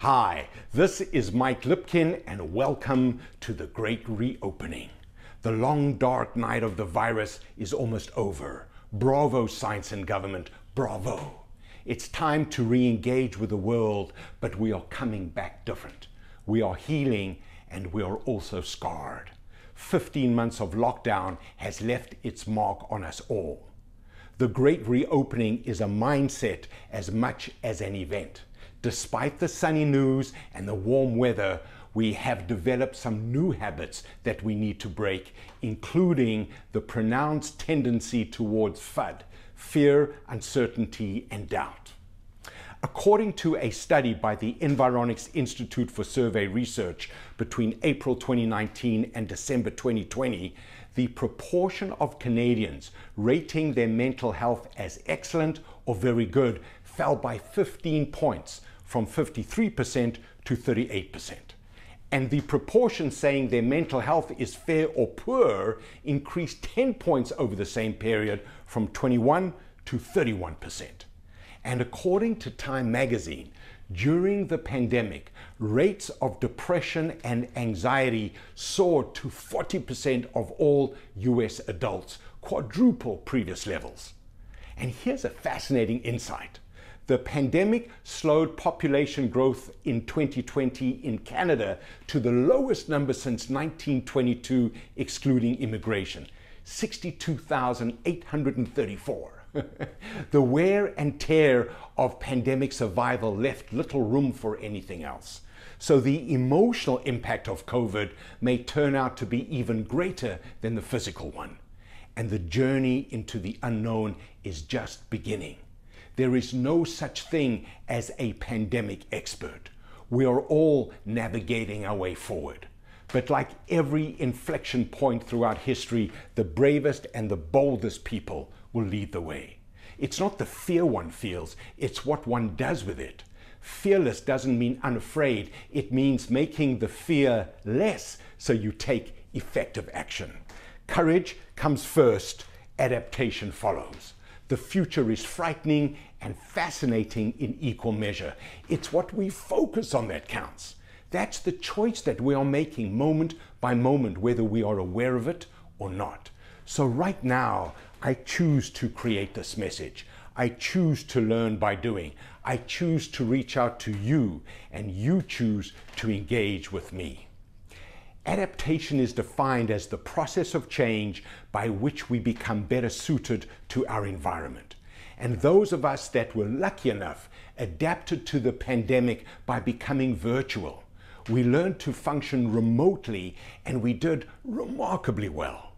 Hi, this is Mike Lipkin, and welcome to the Great Reopening. The long, dark night of the virus is almost over. Bravo, science and government, bravo. It's time to re engage with the world, but we are coming back different. We are healing, and we are also scarred. 15 months of lockdown has left its mark on us all. The Great Reopening is a mindset as much as an event. Despite the sunny news and the warm weather, we have developed some new habits that we need to break, including the pronounced tendency towards FUD fear, uncertainty, and doubt. According to a study by the Environics Institute for Survey Research between April 2019 and December 2020, the proportion of Canadians rating their mental health as excellent or very good fell by 15 points from 53% to 38%. And the proportion saying their mental health is fair or poor increased 10 points over the same period from 21 to 31%. And according to Time magazine, during the pandemic, rates of depression and anxiety soared to 40% of all US adults, quadruple previous levels. And here's a fascinating insight. The pandemic slowed population growth in 2020 in Canada to the lowest number since 1922, excluding immigration 62,834. the wear and tear of pandemic survival left little room for anything else. So the emotional impact of COVID may turn out to be even greater than the physical one. And the journey into the unknown is just beginning. There is no such thing as a pandemic expert. We are all navigating our way forward. But like every inflection point throughout history, the bravest and the boldest people will lead the way. It's not the fear one feels, it's what one does with it. Fearless doesn't mean unafraid, it means making the fear less so you take effective action. Courage comes first, adaptation follows. The future is frightening and fascinating in equal measure. It's what we focus on that counts. That's the choice that we are making moment by moment, whether we are aware of it or not. So, right now, I choose to create this message. I choose to learn by doing. I choose to reach out to you, and you choose to engage with me. Adaptation is defined as the process of change by which we become better suited to our environment. And those of us that were lucky enough adapted to the pandemic by becoming virtual. We learned to function remotely and we did remarkably well.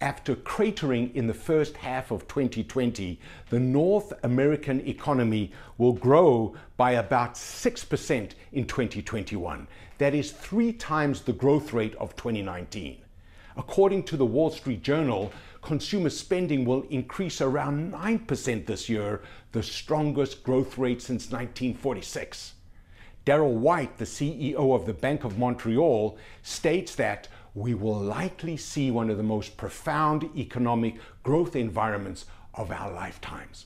After cratering in the first half of 2020, the North American economy will grow by about 6% in 2021. That is three times the growth rate of 2019. According to the Wall Street Journal, consumer spending will increase around 9% this year, the strongest growth rate since 1946. Darryl White, the CEO of the Bank of Montreal, states that we will likely see one of the most profound economic growth environments of our lifetimes.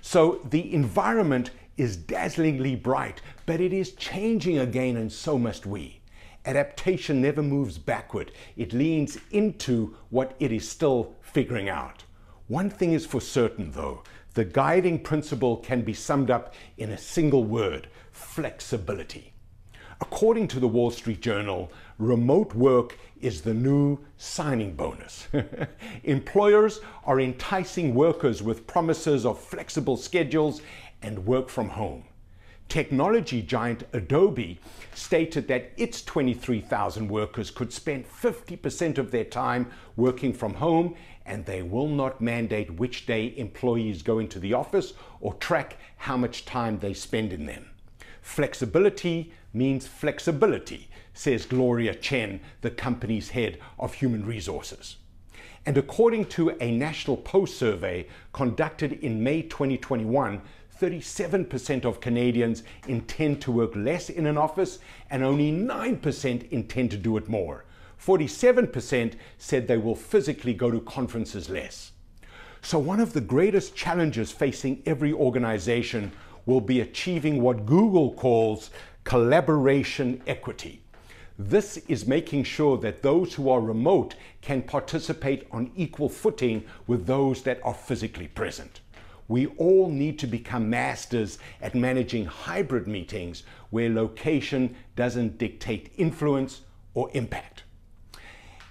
So the environment is dazzlingly bright, but it is changing again, and so must we. Adaptation never moves backward, it leans into what it is still figuring out. One thing is for certain, though the guiding principle can be summed up in a single word flexibility. According to the Wall Street Journal, remote work is the new signing bonus. Employers are enticing workers with promises of flexible schedules and work from home. Technology giant Adobe stated that its 23,000 workers could spend 50% of their time working from home and they will not mandate which day employees go into the office or track how much time they spend in them. Flexibility means flexibility, says Gloria Chen, the company's head of human resources. And according to a National Post survey conducted in May 2021, 37% of Canadians intend to work less in an office and only 9% intend to do it more. 47% said they will physically go to conferences less. So, one of the greatest challenges facing every organization will be achieving what Google calls collaboration equity. This is making sure that those who are remote can participate on equal footing with those that are physically present. We all need to become masters at managing hybrid meetings where location doesn't dictate influence or impact.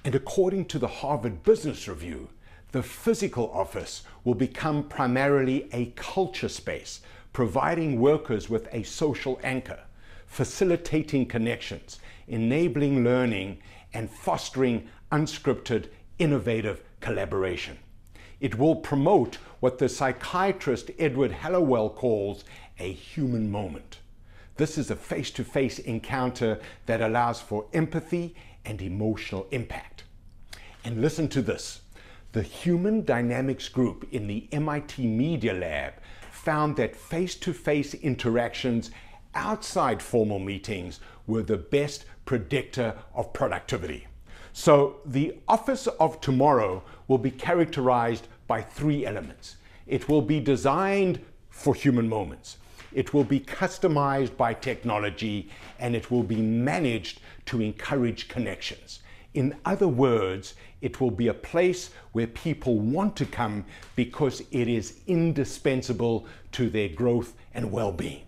And according to the Harvard Business Review, the physical office will become primarily a culture space, providing workers with a social anchor, facilitating connections, enabling learning, and fostering unscripted, innovative collaboration. It will promote what the psychiatrist Edward Hallowell calls a human moment. This is a face to face encounter that allows for empathy and emotional impact. And listen to this the Human Dynamics Group in the MIT Media Lab found that face to face interactions outside formal meetings were the best predictor of productivity. So, the office of tomorrow will be characterized by three elements. It will be designed for human moments. It will be customized by technology and it will be managed to encourage connections. In other words, it will be a place where people want to come because it is indispensable to their growth and well being.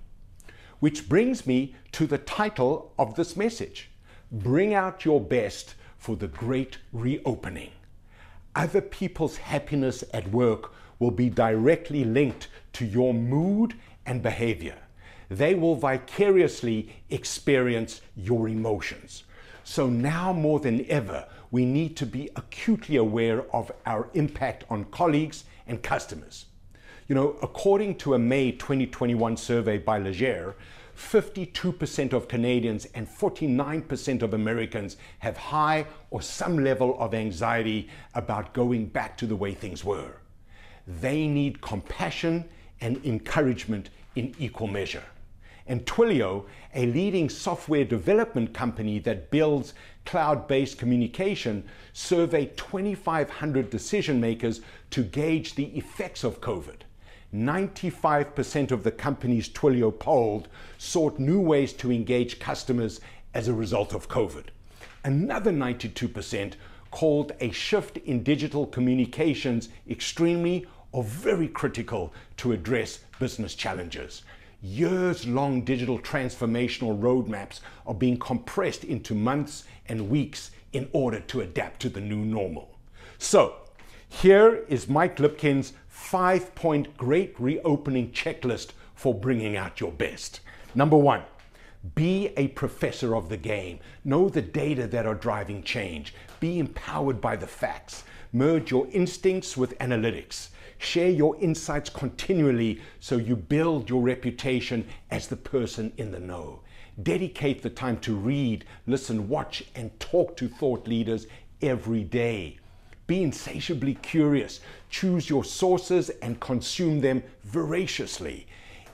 Which brings me to the title of this message Bring Out Your Best for the Great Reopening. Other people's happiness at work will be directly linked to your mood and behavior. They will vicariously experience your emotions. So now more than ever, we need to be acutely aware of our impact on colleagues and customers. You know, according to a May 2021 survey by Leger, 52% of Canadians and 49% of Americans have high or some level of anxiety about going back to the way things were. They need compassion and encouragement in equal measure. And Twilio, a leading software development company that builds cloud based communication, surveyed 2,500 decision makers to gauge the effects of COVID. 95% of the companies Twilio polled sought new ways to engage customers as a result of COVID. Another 92% called a shift in digital communications extremely or very critical to address business challenges. Years long digital transformational roadmaps are being compressed into months and weeks in order to adapt to the new normal. So, here is Mike Lipkin's five point great reopening checklist for bringing out your best. Number one, be a professor of the game. Know the data that are driving change. Be empowered by the facts. Merge your instincts with analytics. Share your insights continually so you build your reputation as the person in the know. Dedicate the time to read, listen, watch, and talk to thought leaders every day. Be insatiably curious. Choose your sources and consume them voraciously.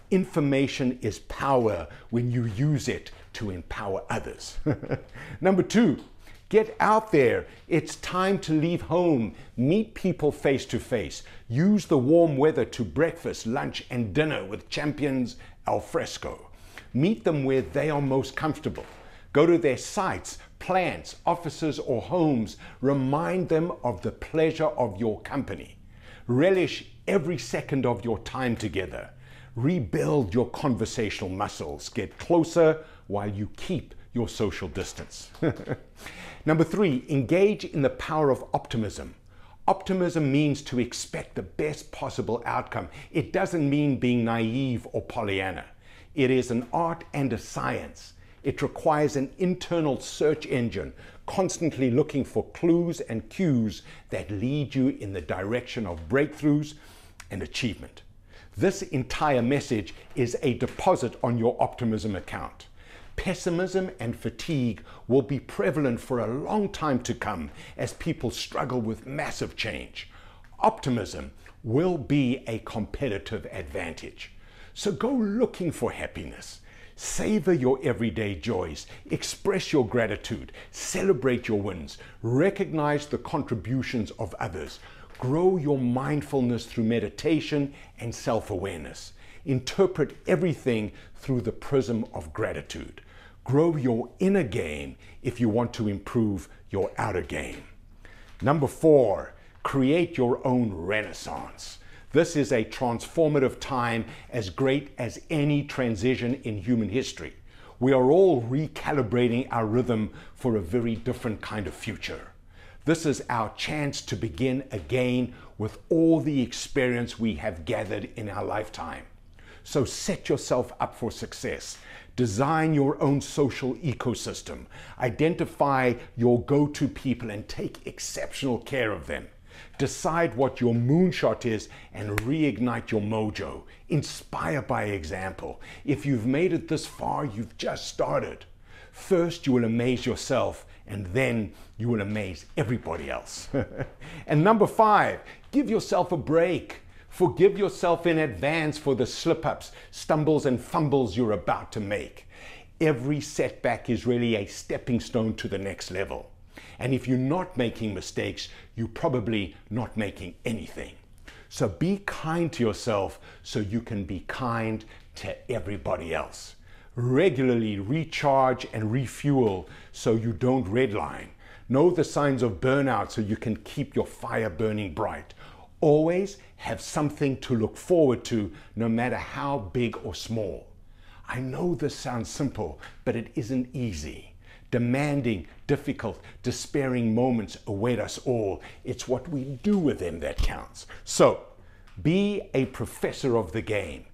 Information is power when you use it to empower others. Number two, get out there. It's time to leave home. Meet people face to face. Use the warm weather to breakfast, lunch, and dinner with champions al fresco. Meet them where they are most comfortable. Go to their sites, plants, offices, or homes. Remind them of the pleasure of your company. Relish every second of your time together. Rebuild your conversational muscles. Get closer while you keep your social distance. Number three, engage in the power of optimism. Optimism means to expect the best possible outcome. It doesn't mean being naive or Pollyanna. It is an art and a science. It requires an internal search engine, constantly looking for clues and cues that lead you in the direction of breakthroughs and achievement. This entire message is a deposit on your optimism account. Pessimism and fatigue will be prevalent for a long time to come as people struggle with massive change. Optimism will be a competitive advantage. So go looking for happiness. Savor your everyday joys, express your gratitude, celebrate your wins, recognize the contributions of others, grow your mindfulness through meditation and self awareness. Interpret everything through the prism of gratitude. Grow your inner game if you want to improve your outer game. Number four, create your own renaissance. This is a transformative time as great as any transition in human history. We are all recalibrating our rhythm for a very different kind of future. This is our chance to begin again with all the experience we have gathered in our lifetime. So set yourself up for success. Design your own social ecosystem. Identify your go to people and take exceptional care of them. Decide what your moonshot is and reignite your mojo. Inspire by example. If you've made it this far, you've just started. First, you will amaze yourself, and then you will amaze everybody else. and number five, give yourself a break. Forgive yourself in advance for the slip ups, stumbles, and fumbles you're about to make. Every setback is really a stepping stone to the next level. And if you're not making mistakes, you're probably not making anything. So be kind to yourself so you can be kind to everybody else. Regularly recharge and refuel so you don't redline. Know the signs of burnout so you can keep your fire burning bright. Always have something to look forward to, no matter how big or small. I know this sounds simple, but it isn't easy. Demanding, difficult, despairing moments await us all. It's what we do with them that counts. So, be a professor of the game.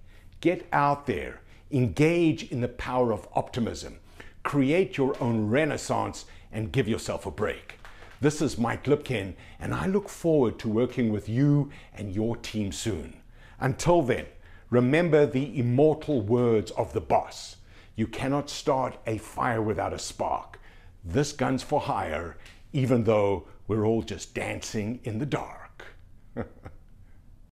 Get out there, engage in the power of optimism, create your own renaissance, and give yourself a break. This is Mike Lipkin, and I look forward to working with you and your team soon. Until then, remember the immortal words of the boss. You cannot start a fire without a spark. This gun's for hire, even though we're all just dancing in the dark.